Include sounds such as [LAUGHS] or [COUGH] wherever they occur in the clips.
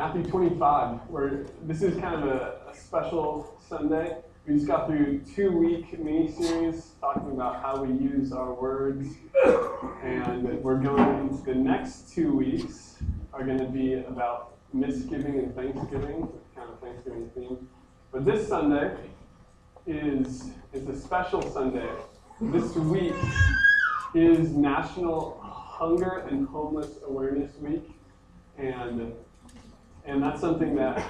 Matthew 25, where this is kind of a, a special Sunday. We just got through two week mini series talking about how we use our words, and we're going the next two weeks are going to be about misgiving and thanksgiving, kind of Thanksgiving theme. But this Sunday is is a special Sunday. This week is National Hunger and Homeless Awareness Week, and and that's something that,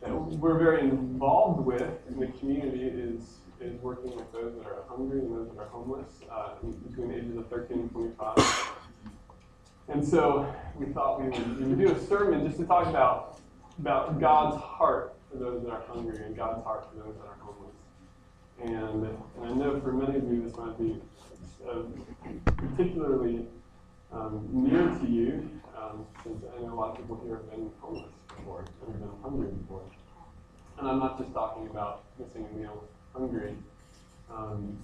that we're very involved with in the community is is working with those that are hungry and those that are homeless uh, between the ages of 13 and 25. And so we thought we would, we would do a sermon just to talk about about God's heart for those that are hungry and God's heart for those that are homeless. And, and I know for many of you this might be uh, particularly um, near to you, um, since I know a lot of people here have been homeless before, have been hungry before. And I'm not just talking about missing a meal hungry. Um,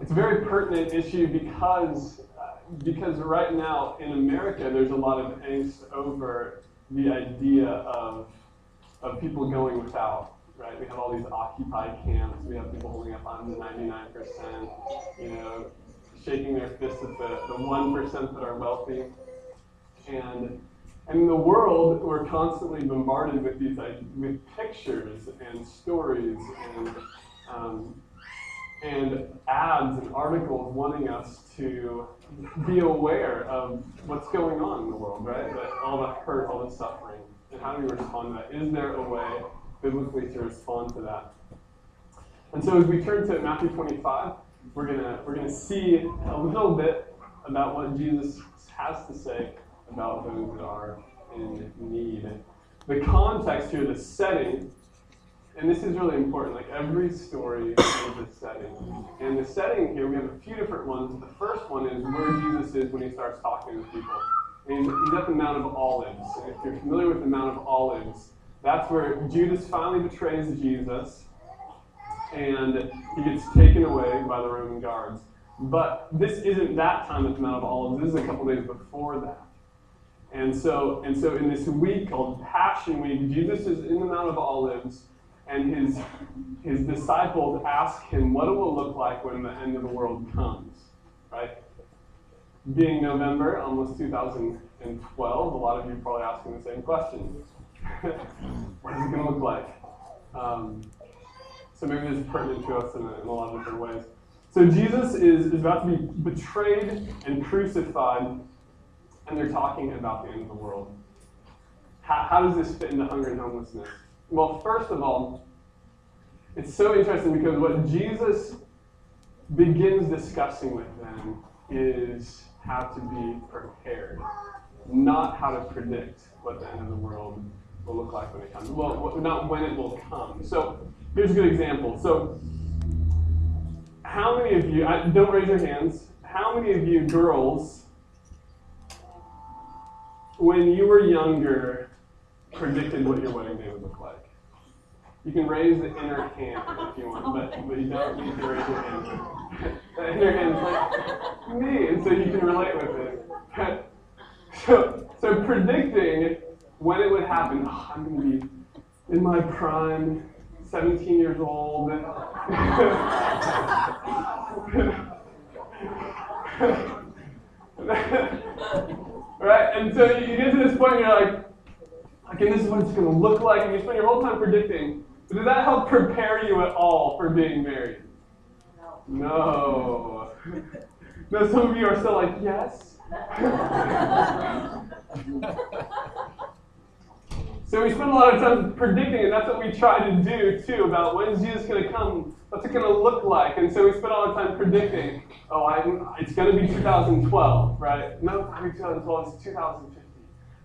it's a very pertinent issue because uh, because right now in America there's a lot of angst over the idea of of people going without. Right? We have all these occupied camps. We have people holding up on the 99%. You know, shaking their fists at the the one percent that are wealthy. And and in the world, we're constantly bombarded with these with pictures and stories and um, and ads and articles wanting us to be aware of what's going on in the world, right? All the hurt, all the suffering, and how do we respond to that? Is there a way biblically to respond to that? And so, as we turn to Matthew 25, we're gonna we're gonna see a little bit about what Jesus has to say about those that are in need. The context here, the setting, and this is really important. Like every story has a setting. And the setting here, we have a few different ones. The first one is where Jesus is when he starts talking to people. And he's at the Mount of Olives. And if you're familiar with the Mount of Olives, that's where Judas finally betrays Jesus and he gets taken away by the Roman guards. But this isn't that time at the Mount of Olives. This is a couple days before that. And so, and so in this week called Passion Week, Jesus is in the Mount of Olives, and his, his disciples ask him what it will look like when the end of the world comes, right? Being November, almost 2012, a lot of you are probably asking the same question. [LAUGHS] what is it going to look like? Um, so maybe this is pertinent to us in a, in a lot of different ways. So Jesus is, is about to be betrayed and crucified and they're talking about the end of the world. How, how does this fit into hunger and homelessness? Well, first of all, it's so interesting because what Jesus begins discussing with them is how to be prepared, not how to predict what the end of the world will look like when it comes. Well, not when it will come. So here's a good example. So, how many of you, I, don't raise your hands, how many of you girls when you were younger, predicted what your wedding day would look like? You can raise the inner hand if you want, but, but you don't need to raise your hand. the inner hand is like me, and so you can relate with it. [LAUGHS] so, so predicting when it would happen, oh, I'm going to be in my prime, 17 years old. [LAUGHS] Right? And so you get to this point and you're like, okay, this is what it's going to look like. And you spend your whole time predicting. But did that help prepare you at all for being married? No. No. no, some of you are still like, yes. [LAUGHS] [LAUGHS] so we spend a lot of time predicting, and that's what we try to do too about when's Jesus going to come what's it going to look like? And so we spend all the time predicting, oh, I'm, it's going to be 2012, right? No, it's not 2012, it's 2050,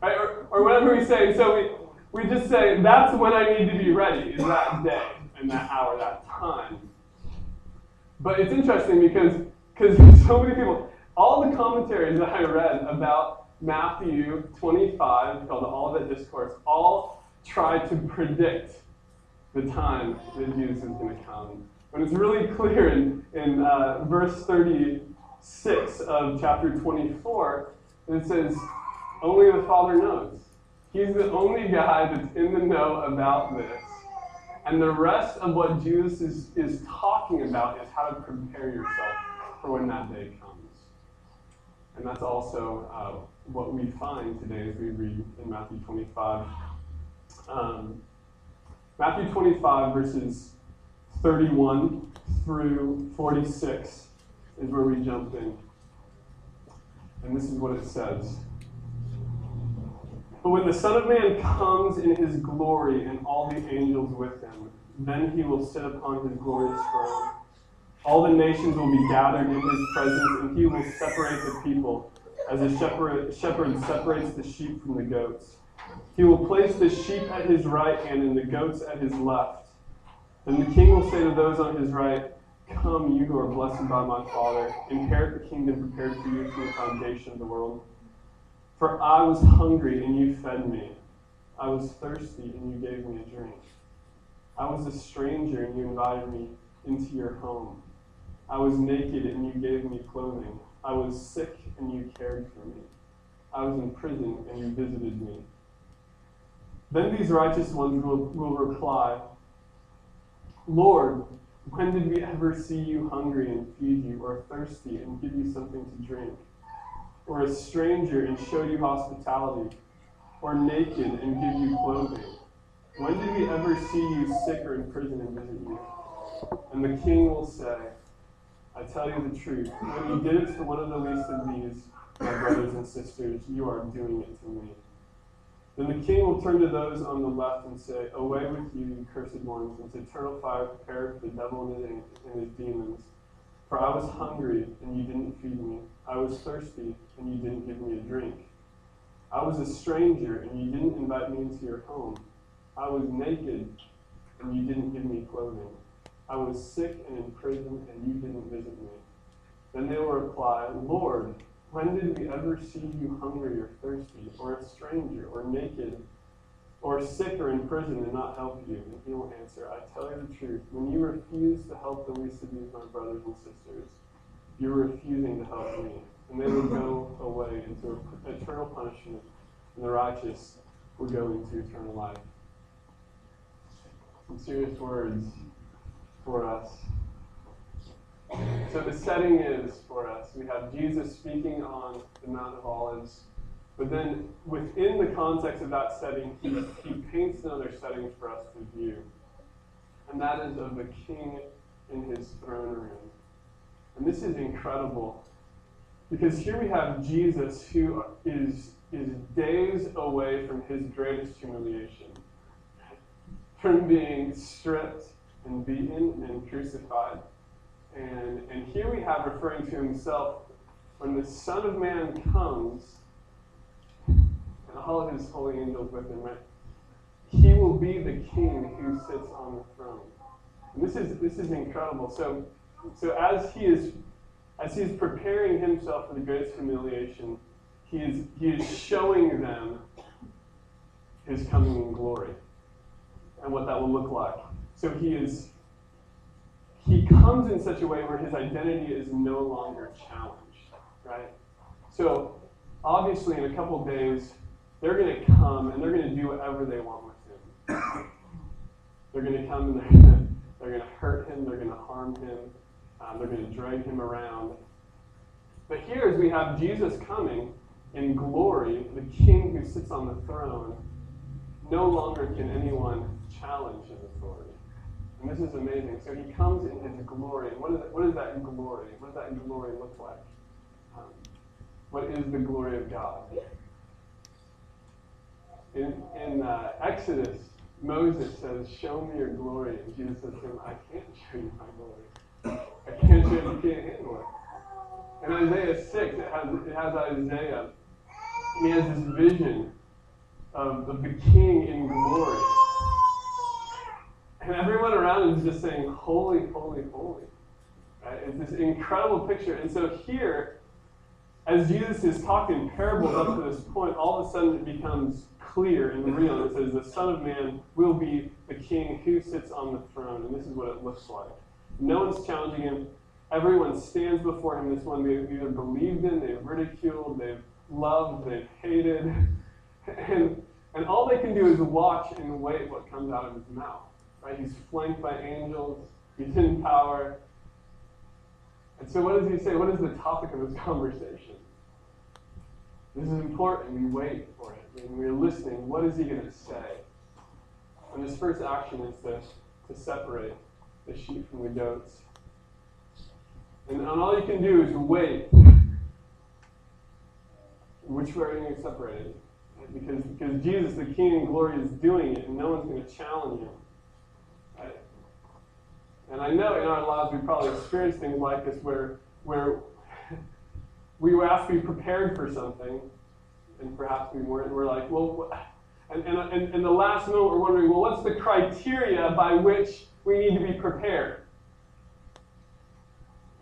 right? Or, or whatever we say. So we, we just say, that's when I need to be ready, is that day and that hour, that time. But it's interesting because because so many people, all the commentaries that I read about Matthew 25, called the Olivet Discourse, all try to predict the time that Jesus is going to come. But it's really clear in, in uh, verse 36 of chapter 24, it says, Only the Father knows. He's the only guy that's in the know about this. And the rest of what Jesus is, is talking about is how to prepare yourself for when that day comes. And that's also uh, what we find today as we read in Matthew 25. Um, Matthew 25, verses 31 through 46 is where we jump in. And this is what it says. But when the Son of Man comes in his glory and all the angels with him, then he will sit upon his glorious throne. All the nations will be gathered in his presence, and he will separate the people as a shepherd, shepherd separates the sheep from the goats. He will place the sheep at his right hand and the goats at his left. Then the king will say to those on his right, Come, you who are blessed by my Father, inherit the kingdom prepared for you from the foundation of the world. For I was hungry, and you fed me. I was thirsty, and you gave me a drink. I was a stranger, and you invited me into your home. I was naked, and you gave me clothing. I was sick, and you cared for me. I was in prison, and you visited me. Then these righteous ones will, will reply, Lord, when did we ever see you hungry and feed you, or thirsty and give you something to drink? or a stranger and show you hospitality, or naked and give you clothing? When did we ever see you sick or in prison and visit you? And the king will say, I tell you the truth, when you did it to one of the least of these, my brothers and sisters, you are doing it to me. Then the king will turn to those on the left and say, Away with you, you cursed ones, into eternal fire prepared for the devil and his demons. For I was hungry, and you didn't feed me. I was thirsty, and you didn't give me a drink. I was a stranger, and you didn't invite me into your home. I was naked, and you didn't give me clothing. I was sick and in prison, and you didn't visit me. Then they will reply, Lord, when did we ever see you hungry or thirsty, or a stranger, or naked, or sick or in prison and not help you? And he will answer, I tell you the truth. When you refuse to help the least of these, my brothers and sisters, you're refusing to help me. And they will go away into eternal punishment, and the righteous will go into eternal life. Some serious words for us. So the setting is for us. We have Jesus speaking on the Mount of Olives but then within the context of that setting, he, he paints another setting for us to view. And that is of the king in his throne room. And this is incredible. Because here we have Jesus who is, is days away from his greatest humiliation. From being stripped and beaten and crucified. And, and here we have referring to himself when the Son of Man comes and all of his holy angels with him, right? He will be the king who sits on the throne. And this is this is incredible. So so as he is as he is preparing himself for the greatest humiliation, he is he is showing them his coming in glory and what that will look like. So he is he comes in such a way where his identity is no longer challenged, right? So obviously in a couple days they're going to come and they're going to do whatever they want with him. They're going to come and they're going to, they're going to hurt him, they're going to harm him, um, they're going to drag him around. But here, as we have Jesus coming in glory, the king who sits on the throne, no longer can anyone challenge his authority. And this is amazing. So he comes in his glory. What is, what is that glory? What does that glory look like? Um, what is the glory of God? In, in uh, Exodus, Moses says, Show me your glory. And Jesus says to him, I can't show you my glory. I can't show you, you can't handle it. In Isaiah 6, it has, it has Isaiah. He has this vision of, of the king in glory. And everyone around is just saying, Holy, holy, holy. Right? It's this incredible picture. And so here, as Jesus is talking parables up to this point, all of a sudden it becomes clear and real. It says, The Son of Man will be the king who sits on the throne. And this is what it looks like. No one's challenging him. Everyone stands before him. This one they've either believed in, they've ridiculed, they've loved, they've hated. [LAUGHS] And, And all they can do is watch and wait what comes out of his mouth. Right? He's flanked by angels. He's in power. And so what does he say? What is the topic of his [LAUGHS] conversation? This is important. We wait for it. When we're listening, what is he going to say? And his first action is to, to separate the sheep from the goats. And, and all you can do is wait. Which way are you going to separate it? Because, because Jesus, the King in glory, is doing it, and no one's going to challenge him. And I know in our lives we probably experience things like this where, where [LAUGHS] we were asked to be prepared for something, and perhaps we weren't. And we're like, well, and, and, and, and the last moment we're wondering, well, what's the criteria by which we need to be prepared?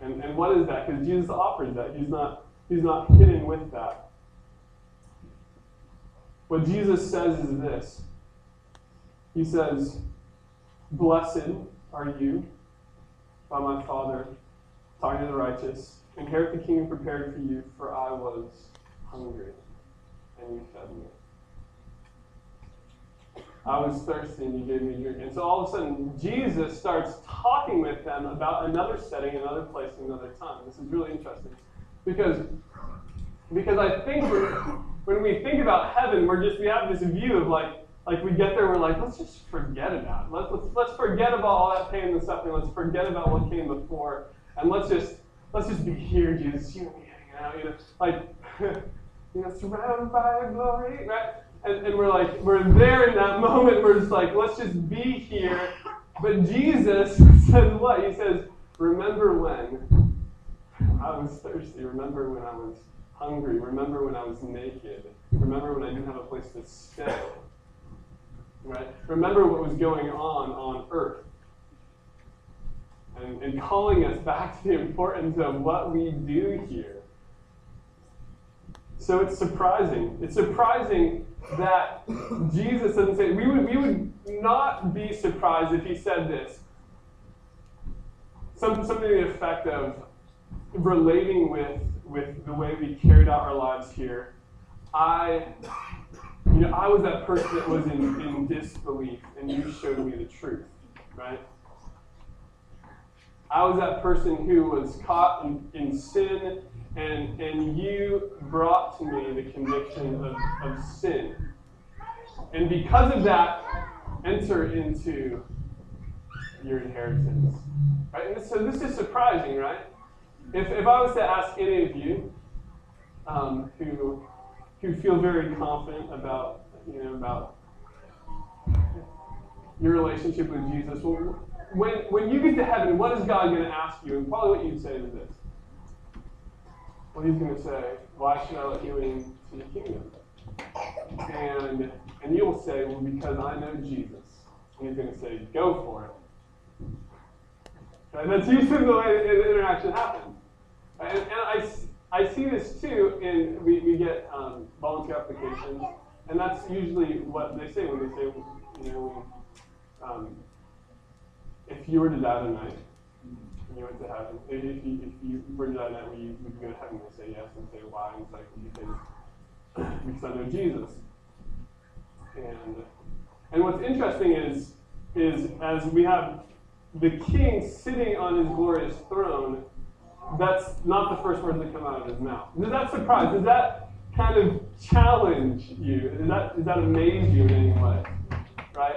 And, and what is that? Because Jesus offers that. He's not, he's not hidden with that. What Jesus says is this He says, Blessed are you by my Father, talking to the righteous. Inherit the kingdom prepared for you, for I was hungry, and you fed me. I was thirsty, and you gave me drink. And so all of a sudden, Jesus starts talking with them about another setting, another place, another time. This is really interesting. Because, because I think when we think about heaven, we're just we have this view of like like we get there, we're like, let's just forget about it. Let's, let's, let's forget about all that pain and suffering. Let's forget about what came before, and let's just let's just be here, Jesus. You hanging out, you know, like [LAUGHS] you know, surrounded by glory, right? And, and we're like, we're there in that [LAUGHS] moment. We're just like, let's just be here. But Jesus [LAUGHS] says what? He says, remember when I was thirsty. Remember when I was hungry. Remember when I was naked. Remember when I didn't have a place to stay. Right? Remember what was going on on earth. And, and calling us back to the importance of what we do here. So it's surprising. It's surprising that Jesus doesn't say, we would, we would not be surprised if he said this. Some, something to the effect of relating with, with the way we carried out our lives here. I, you know, I was that person that was in, in disbelief, and you showed me the truth, right? I was that person who was caught in, in sin and, and you brought to me the conviction of, of sin. And because of that, enter into your inheritance. Right? And so this is surprising, right? If, if I was to ask any of you um, who, who feel very confident about, you know, about your relationship with Jesus, well, when, when you get to heaven, what is God going to ask you? And probably what you'd say is this well, he's going to say, Why should I let you into the kingdom? And, and you'll say, Well, because I know Jesus. And he's going to say, Go for it. And that's usually the way the interaction happens. And, and I, I see this too in, we, we get um, volunteer applications, and that's usually what they say when they say, you know, um, if you were to die tonight, and you went to heaven, if you, if you were to die that way, you would go to heaven and say yes and say why, and it's like, because, because I know Jesus. And, and what's interesting is, is as we have the king sitting on his glorious throne, that's not the first words that come out of his mouth. Does that surprise? Does that kind of challenge you? Does that, does that amaze you in any way? Right?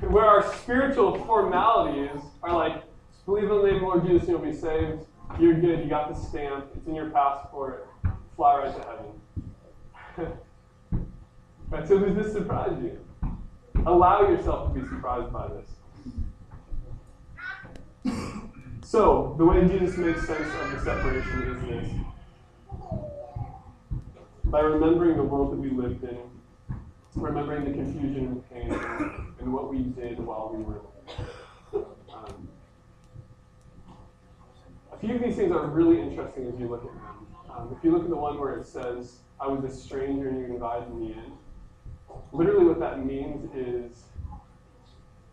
Where our spiritual formalities are like, Believe in the name of the Lord Jesus you'll be saved. You're good. You got the stamp. It's in your passport. Fly right to heaven. [LAUGHS] right, so does this surprise you? Allow yourself to be surprised by this. So, the way Jesus makes sense of the separation is this. By remembering the world that we lived in, remembering the confusion and pain, and what we did while we were um, a few of these things are really interesting as you look at them. Um, if you look at the one where it says, I was a stranger and you invited me in, literally what that means is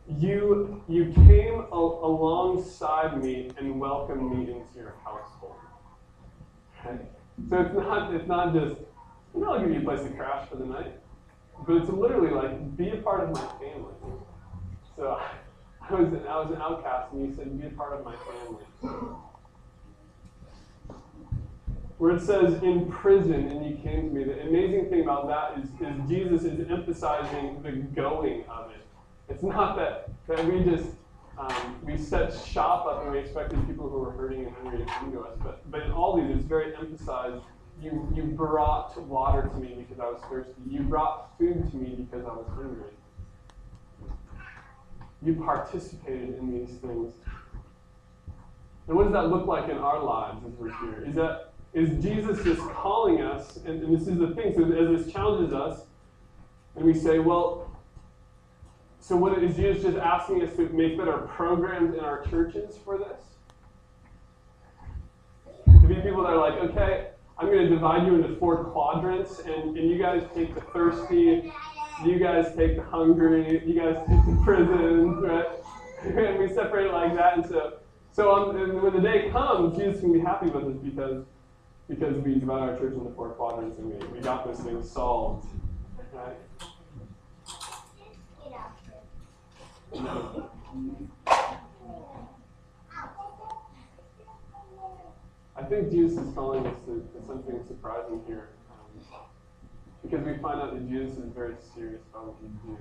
you, you came a- alongside me and welcomed me into your household. Okay? So it's not, it's not just, you know, I'll give you a place to crash for the night. but it's literally like, be a part of my family. So I was an, I was an outcast, and you said, be a part of my family. Where it says in prison and you came to me, the amazing thing about that is, is Jesus is emphasizing the going of it. It's not that, that we just um, we set shop up and we expected people who were hurting and hungry to come to us. But but in all these, it's very emphasized. You you brought water to me because I was thirsty. You brought food to me because I was hungry. You participated in these things. And what does that look like in our lives as we're here? Is that is Jesus just calling us? And, and this is the thing. So as this challenges us, and we say, well, so what is Jesus just asking us to make better programs in our churches for this? To be people that are like, okay, I'm going to divide you into four quadrants, and, and you guys take the thirsty, you guys take the hungry, you guys take the prison, [LAUGHS] right? and we separate it like that. And so, so on, and when the day comes, Jesus can be happy with us because because we divide our church into four quadrants and we, we got this thing solved, right? I think Jesus is calling us to, to something surprising here. Um, because we find out that Jesus is very serious about what he do.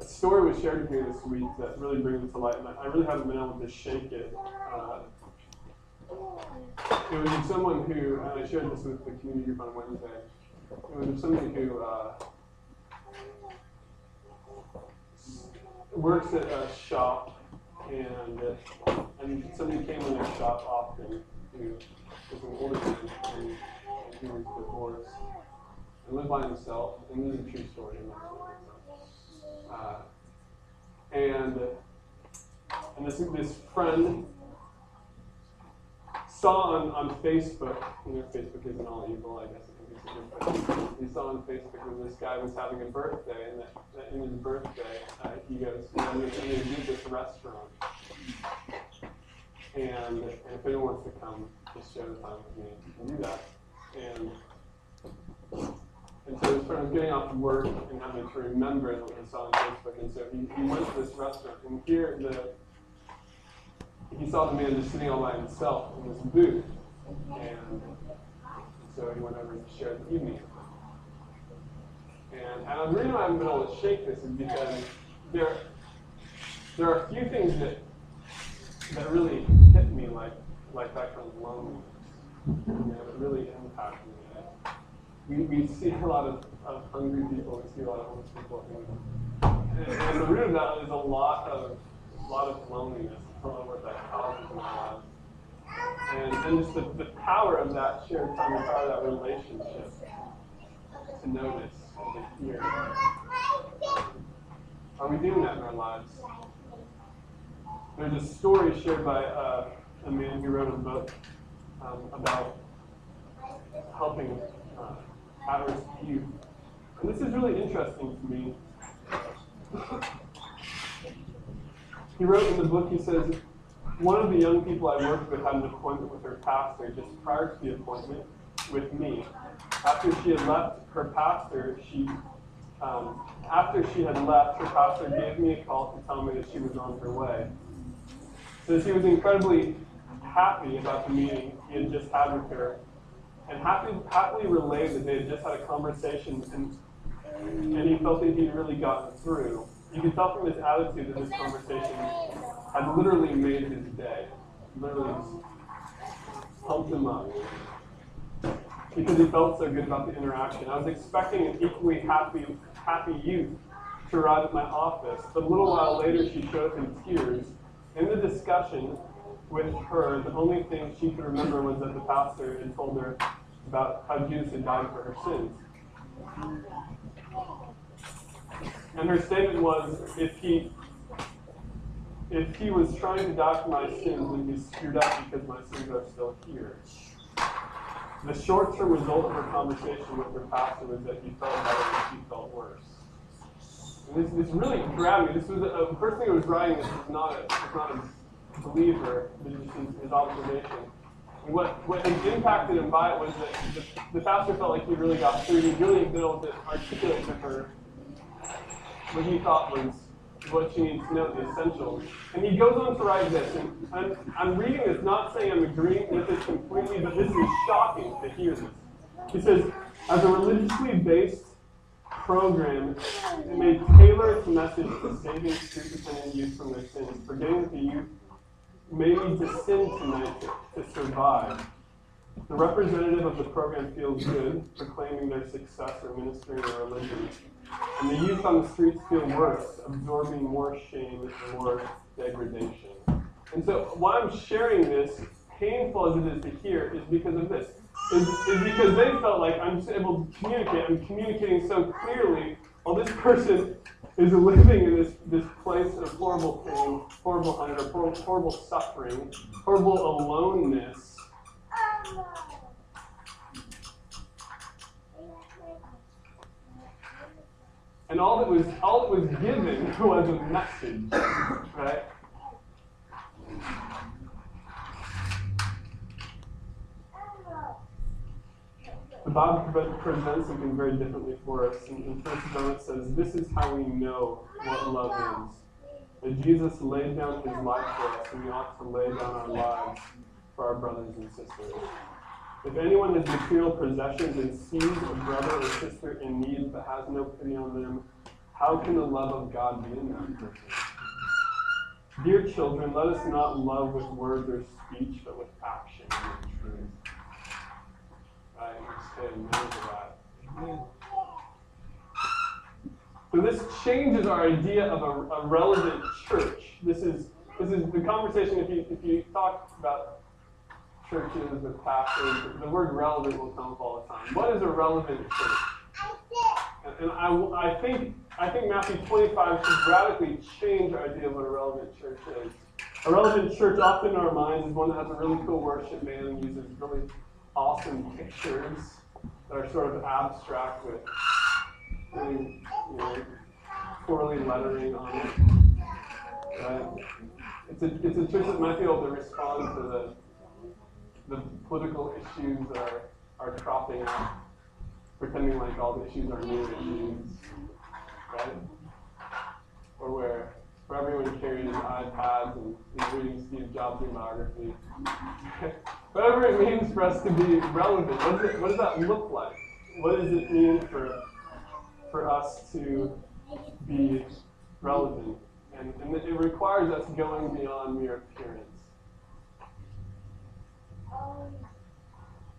A story was shared with me this week that really brings it to light, and I really haven't been able to shake it. Uh, it was someone who, and I shared this with the community group on Wednesday. It was someone who uh, works at a shop, and and somebody came in their shop often who was an orphan, and he was divorced and lived by himself. And this is a true story. Uh, and and this this friend saw on, on Facebook, you know, Facebook isn't all evil, I guess he saw on Facebook that this guy was having a birthday, and that, that in his birthday, uh, he goes, I'm going to do this restaurant. And, and if anyone wants to come, just share the time with me, can do that. And, and so his friend was getting off of work and having to remember what he saw on Facebook. And so he, he went to this restaurant, and here the he saw the man just sitting all by himself in this booth. And so he went over and shared the evening. And, and the reason I haven't been able to shake this is because there, there are a few things that that really hit me like like that kind of loneliness. You know, it really impacted me. We, we see a lot of, of hungry people, we see a lot of homeless people, and, and the root of that is a lot of a lot of loneliness. I don't know what that causes in. And, and just the, the power of that shared time, the power of that relationship to notice and to hear. Are we doing that in our lives? There's a story shared by uh, a man who wrote a book um, about helping uh, at-risk youth. And this is really interesting to me. [LAUGHS] he wrote in the book, he says, one of the young people I worked with had an appointment with her pastor just prior to the appointment with me. After she had left her pastor, she um, after she had left, her pastor gave me a call to tell me that she was on her way. So she was incredibly happy about the meeting he had just had with her, and happy, happily relayed that they had just had a conversation, and, and he felt that he'd really gotten through. You could tell from his attitude that this conversation had literally made his day. Literally pumped him up. Because he felt so good about the interaction. I was expecting an equally happy, happy youth to arrive at my office, but a little while later she showed him tears. In the discussion with her, the only thing she could remember was that the pastor had told her about how Jesus had died for her sins. And her statement was, if he if he was trying to for my sins, then he screwed up because my sins are still here. The short-term result of her conversation with her pastor was that he felt better and she felt worse. And this, this really grabbed me. This was a, a person who was writing this was not a, was not a believer, but just his, his observation. And what, what impacted him by it was that the, the pastor felt like he really got through. He really been able to articulate to her what he thought was what she needs to know, the essentials. And he goes on to write this, and I'm, I'm reading this, not saying I'm agreeing with this completely, but this is shocking to hear this. He says, as a religiously based program, it may tailor its message to saving street-dependent youth from their sins, forgetting that the youth may need to sin tonight to, to survive. The representative of the program feels good, proclaiming their success or ministering their religion. And the youth on the streets feel worse, absorbing more shame and more degradation. And so, why I'm sharing this, painful as it is to hear, is because of this. Is, because they felt like I'm able to communicate. I'm communicating so clearly while this person is living in this, this place of horrible pain, horrible hunger, horrible suffering, horrible aloneness. And all that was all that was given [LAUGHS] was a message, right? The Bible presents something very differently for us. In, in First John it says, This is how we know what love is. That Jesus laid down his life for us, and we ought to lay down our lives for our brothers and sisters. If anyone has material possessions and sees a brother or sister in need but has no pity on them, how can the love of God be in that person? Dear children, let us not love with words or speech, but with action and truth. Right? Say to that. So this changes our idea of a, a relevant church. This is this is the conversation. If you if you talk about churches with pastors, the word relevant will come up all the time. What is a relevant church? And, I, I think I think Matthew 25 should radically change our idea of what a relevant church is. A relevant church, often in our minds, is one that has a really cool worship band and uses really awesome pictures that are sort of abstract with really, you know, poorly lettering on it. Right? It's a, it's a church that might be able to respond to the the political issues are, are cropping up, pretending like all the issues are new issues, right? Or where, where everyone carries iPads and is reading Steve Jobs' biography. [LAUGHS] Whatever it means for us to be relevant, what does, it, what does that look like? What does it mean for, for us to be relevant? And, and it requires us going beyond mere appearance.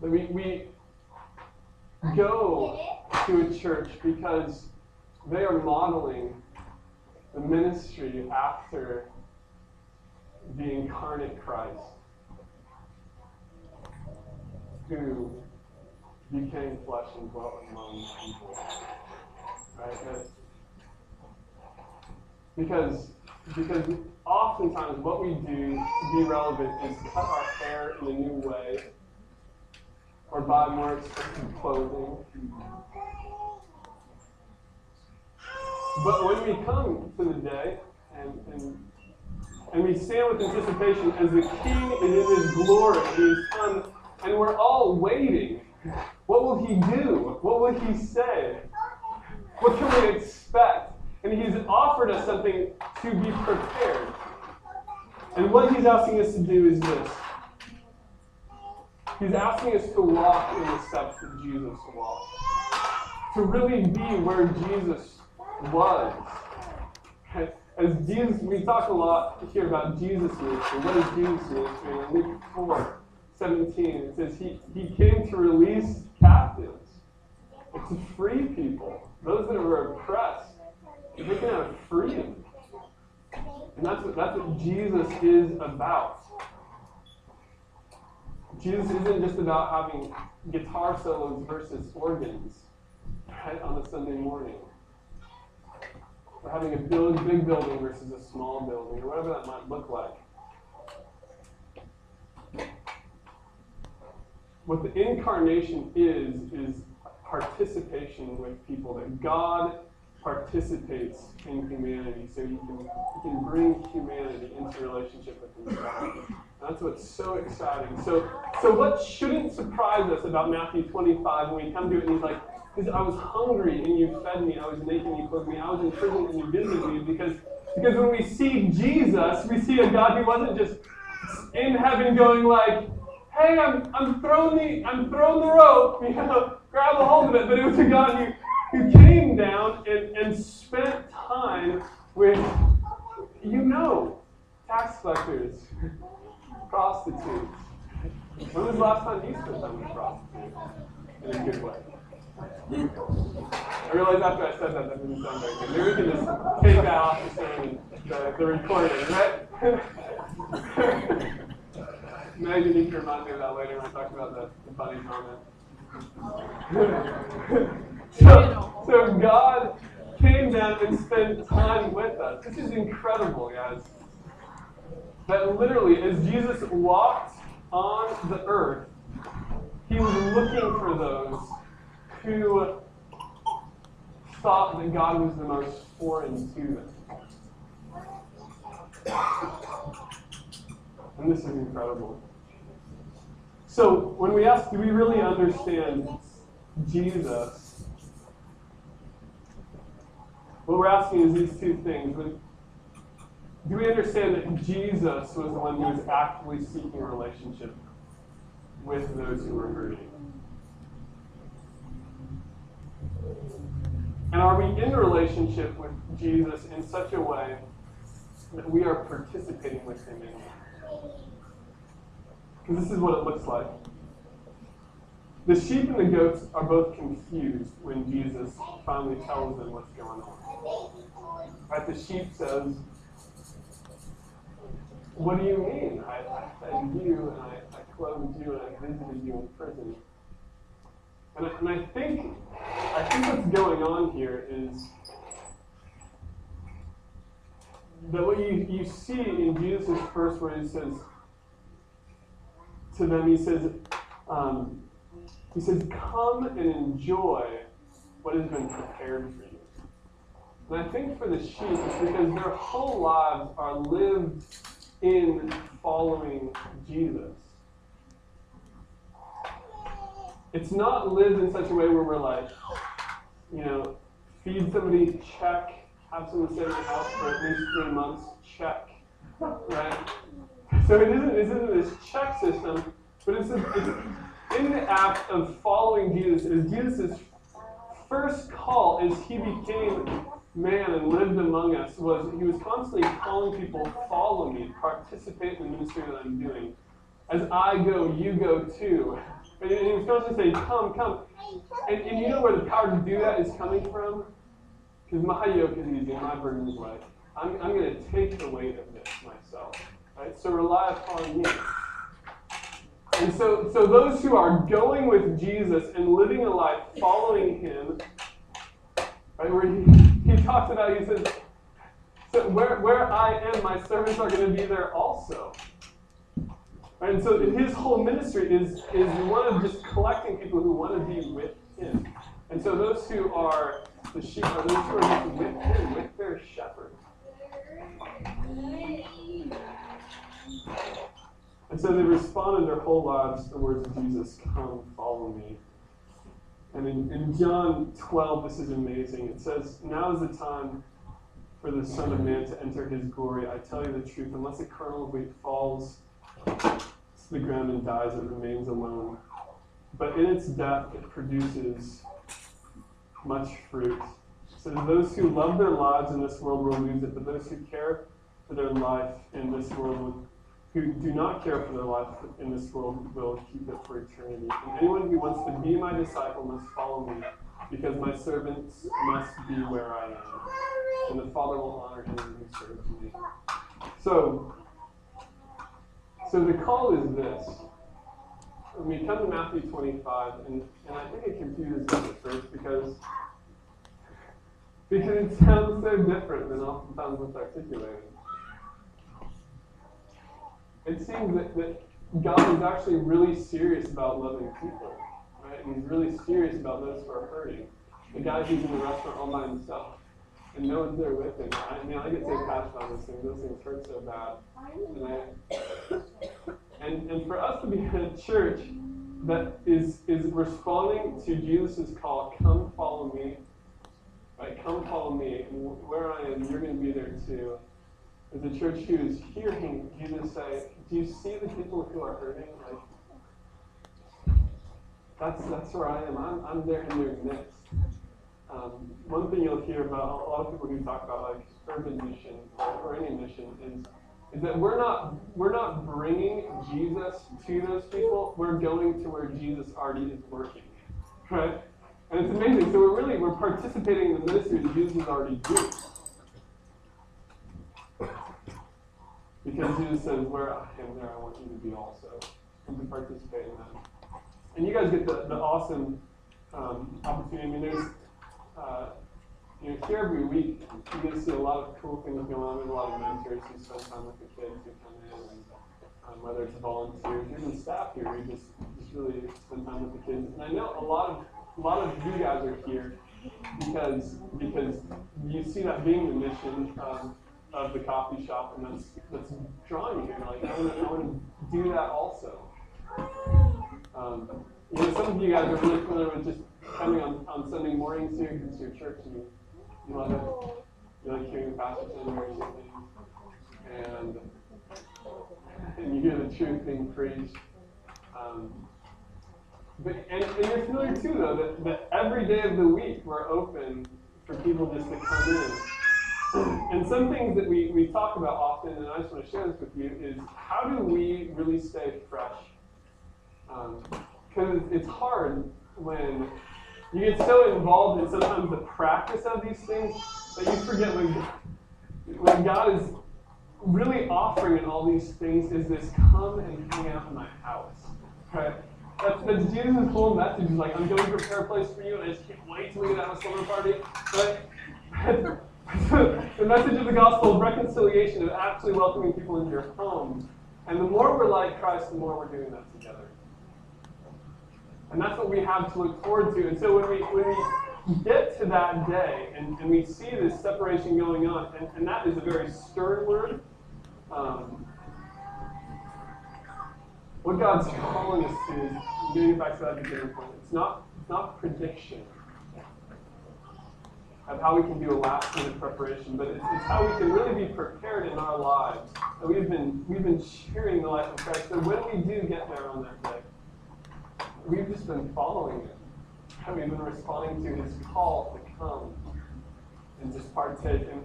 We, we go to a church because they are modeling the ministry after the incarnate Christ who became flesh and dwelt among people. Right? Because because oftentimes what we do to be relevant is cut our hair in a new way or buy more expensive clothing. But when we come to the day and, and, and we stand with anticipation as the King in his glory, he is come, and we're all waiting. What will he do? What will he say? What can we expect? And he's offered us something to be prepared. And what he's asking us to do is this He's asking us to walk in the steps that Jesus walked. To really be where Jesus was. As Jesus, we talk a lot here about Jesus' ministry. What is Jesus' ministry? In Luke 4, 17, it says he, he came to release captives, to free people, those that were oppressed. They can have freedom. And that's what, that's what Jesus is about. Jesus isn't just about having guitar solos versus organs right, on a Sunday morning. Or having a big, big building versus a small building, or whatever that might look like. What the incarnation is, is participation with people, that God participates in humanity so you can, he can bring humanity into relationship with himself. That's what's so exciting. So, so what shouldn't surprise us about Matthew 25 when we come to it and he's like, because I was hungry and you fed me, I was naked and you clothed me, I was in prison and you visited me, because because when we see Jesus, we see a God who wasn't just in heaven going like, hey, I'm, I'm throwing the I'm throwing the rope, [LAUGHS] you know, grab a hold of it. But it was a God who, who down and, and spent time with, you know, tax collectors, prostitutes. When was the last time you spent time with prostitutes? In a good way. I realized after I said that that didn't sound very good. Maybe we can just take that off the screen, the, the recording, right? [LAUGHS] Megan, you can remind me of that later when I talk about the, the funny comment. [LAUGHS] so, so God came down and spent time with us. This is incredible, guys. That literally, as Jesus walked on the earth, he was looking for those who thought that God was the most foreign to them. And this is incredible. So, when we ask, do we really understand Jesus? What we're asking is these two things. Do we understand that Jesus was the one who was actively seeking a relationship with those who were hurting? And are we in relationship with Jesus in such a way that we are participating with him in? Because this is what it looks like. The sheep and the goats are both confused when Jesus finally tells them what's going on. Right? The sheep says, What do you mean? I, I fed you and I, I clothed you and I visited you in prison. And I, and I think I think what's going on here is that what you, you see in Jesus' first word, he says to them, he says, um, he says, come and enjoy what has been prepared for you. And I think for the sheep, it's because their whole lives are lived in following Jesus. It's not lived in such a way where we're like, you know, feed somebody, check, have someone stay in your house for at least three months, check, right? So it isn't, it isn't this check system, but it's, a, it's in the act of following Jesus. Is Jesus' first call as he became man and lived among us was he was constantly calling people, follow me, participate in the ministry that I'm doing. As I go, you go too. And he was constantly saying, come, come. And, and you know where the power to do that is coming from? Because my yoke is easy my burden is light. I'm, I'm going to take the weight of this myself. Right? So rely upon me. And so, so those who are going with Jesus and living a life following him, right, where he, he talks about, he says, so where, where I am, my servants are going to be there also. And so his whole ministry is, is one of just collecting people who want to be with him. And so those who are the sheep are those who are just with him, with their shepherd. And so they respond in their whole lives to the words of Jesus, Come, follow me. And in, in John 12, this is amazing. It says, Now is the time for the Son of Man to enter his glory. I tell you the truth, unless a kernel of wheat falls to the ground and dies, it remains alone. But in its death, it produces much fruit. So those who love their lives in this world will lose it, but those who care for their life in this world, who do not care for their life in this world, will keep it for eternity. And anyone who wants to be my disciple must follow me, because my servants must be where I am. And the Father will honor him who serves me. So, so the call is this. When we come to Matthew 25, and, and I think it confuses us at first because, because it sounds so different than oftentimes what's articulated. It seems that, that God is actually really serious about loving people, right? He's really serious about those who are hurting. The guy who's in the restaurant all by himself and no one's there with him. I mean, I get so passionate on those things. Those things hurt so bad. And I, And, and for us to be in a church that is, is responding to Jesus' call, come follow me, right? Come follow me. Where I am, you're going to be there too. As a church who is hearing Jesus say, do you see the people who are hurting? Like, that's, that's where I am. I'm, I'm there in their midst. Um, one thing you'll hear about a lot of people who talk about like urban mission or, or any mission is is that we're not we're not bringing Jesus to those people. We're going to where Jesus already is working, right? And it's amazing. So we're really we're participating in the ministry that Jesus is already doing. Because Jesus says, "Where I am, there I want you to be also," and to participate in that. And you guys get the, the awesome um, opportunity. I mean, there's uh, you know, here every week, you get to see a lot of cool things going on. There's a lot of mentors who spend time with the kids who come in, and um, whether it's volunteers, even staff here we just just really spend time with the kids. And I know a lot of a lot of you guys are here because because you see that being the mission of, of the coffee shop, and that's that's drawing you here. Like I want to I do that also. Um, you know, some of you guys are really familiar with just coming on, on Sunday mornings here because your church and you, you love it. You like hearing the pastor say something. And, and you hear the truth being preached. Um, but, and, and you're familiar too, though, that, that every day of the week we're open for people just to come in. And some things that we, we talk about often, and I just want to share this with you, is how do we really stay fresh? Because um, it's hard when you get so involved in sometimes the practice of these things that you forget when, when God is really offering in all these things is this come and hang out in my house. Right? That's, that's Jesus' whole message is like, I'm going to prepare a place for you, and I just can't wait till we get have a summer party. Right? [LAUGHS] the message of the gospel of reconciliation, of actually welcoming people into your home. And the more we're like Christ, the more we're doing that together. And that's what we have to look forward to. And so when we, when we get to that day and, and we see this separation going on, and, and that is a very stern word. Um, what God's calling us to is getting back to that beginning point. It's not, it's not prediction of how we can do a last minute preparation, but it's, it's, how we can really be prepared in our lives. And we've been we've been sharing the life of Christ. So when we do get there on that day, we've just been following it. And we've been responding to his call to come and just partake. And,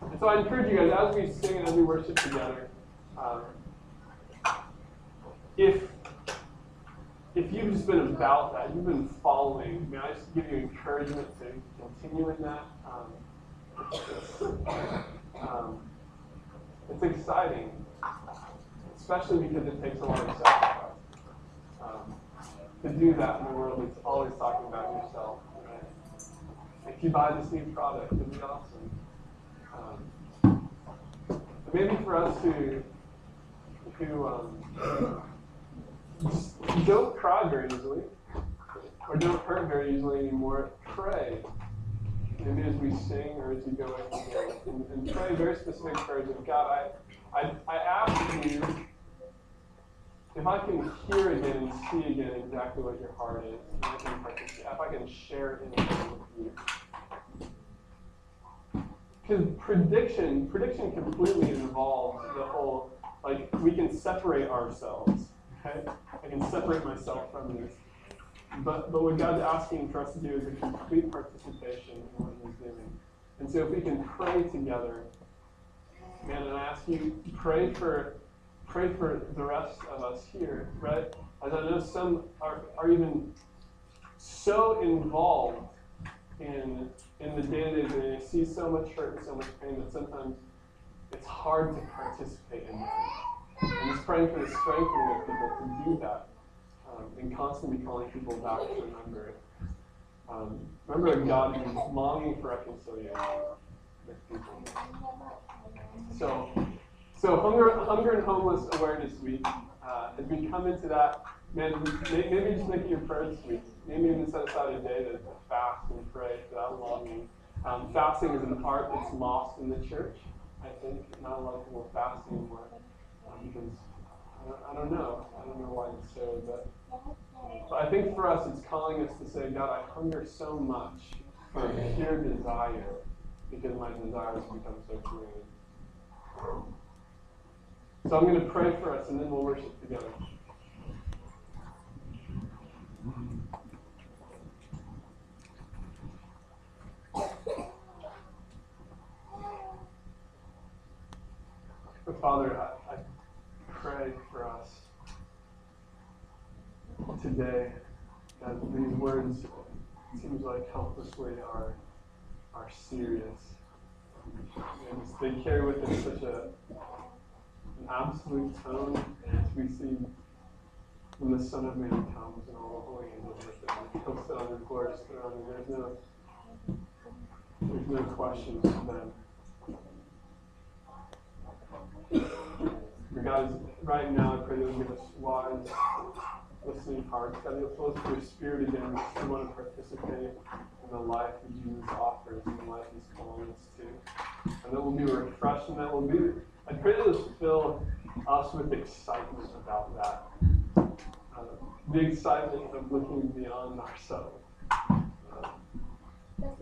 and so I encourage you guys, as we sing and as we worship together, um, if if you've just been about that, you've been following, may I just give you encouragement to continue in that? Um, it's, um, it's exciting, especially because it takes a lot of sacrifice um, to do that in the world that's always talking about yourself. Right? If you buy this new product, it'd be awesome. Um, maybe for us who who don't cry very easily or don't hurt very easily anymore, pray. Maybe as we sing or as you go and, and pray very specific prayers of God, I, I, I ask you if I can hear again and see again exactly what your heart is, I can if I can share anything with you. Because prediction, prediction completely involves the whole, like, we can separate ourselves. Okay? I can separate myself from this. But, but what God's asking for us to do is a complete participation in what He's doing. And so if we can pray together, man, and I ask you, pray for pray for the rest of us here, right? As I know some are, are even so involved in in the day-to-day, they see so much hurt and so much pain that sometimes it's hard to participate in that. And just praying for the strengthening of people to do that um, and constantly calling people back to remember. Um, remember God who's longing for reconciliation with people. So, so hunger, hunger and homeless awareness week. Uh, as we come into that, man, maybe just make it your prayer this week. Maybe even set aside a day to fast and pray for that longing. Um, fasting is an art that's lost in the church. I think not a lot of people fast anymore because I don't, I don't know. I don't know why necessarily, but but I think for us, it's calling us to say, God, I hunger so much for a pure desire because my desires become so polluted. So I'm going to pray for us, and then we'll worship together. Father, I pray for us today that these words seems like helplessly are are serious. And they carry with them such a an absolute tone as we see when the Son of Man comes and all the holy angels with him. He comes down the glorious throne there's no there's no questions then. For God, right now I pray that you give us wise, listening hearts. You'll fill us with your spirit again. We want to participate in the life that Jesus offers and the life he's calling us to. And that we'll be refreshed and that will be, I pray that this fill us with excitement about that. Uh, the excitement of looking beyond ourselves uh,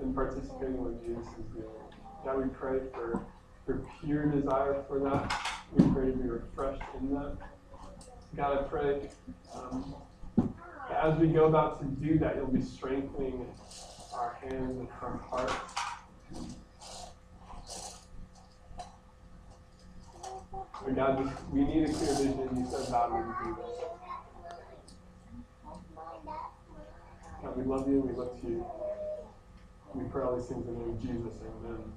and participating in what Jesus is doing. God, we pray for, for pure desire for that. We pray to be refreshed in that. God, I pray um, as we go about to do that, you'll be strengthening our hands and our hearts. But God, we need a clear vision. You said God would do this. God, we love you. We look to you. We pray all these things in the name of Jesus. Amen.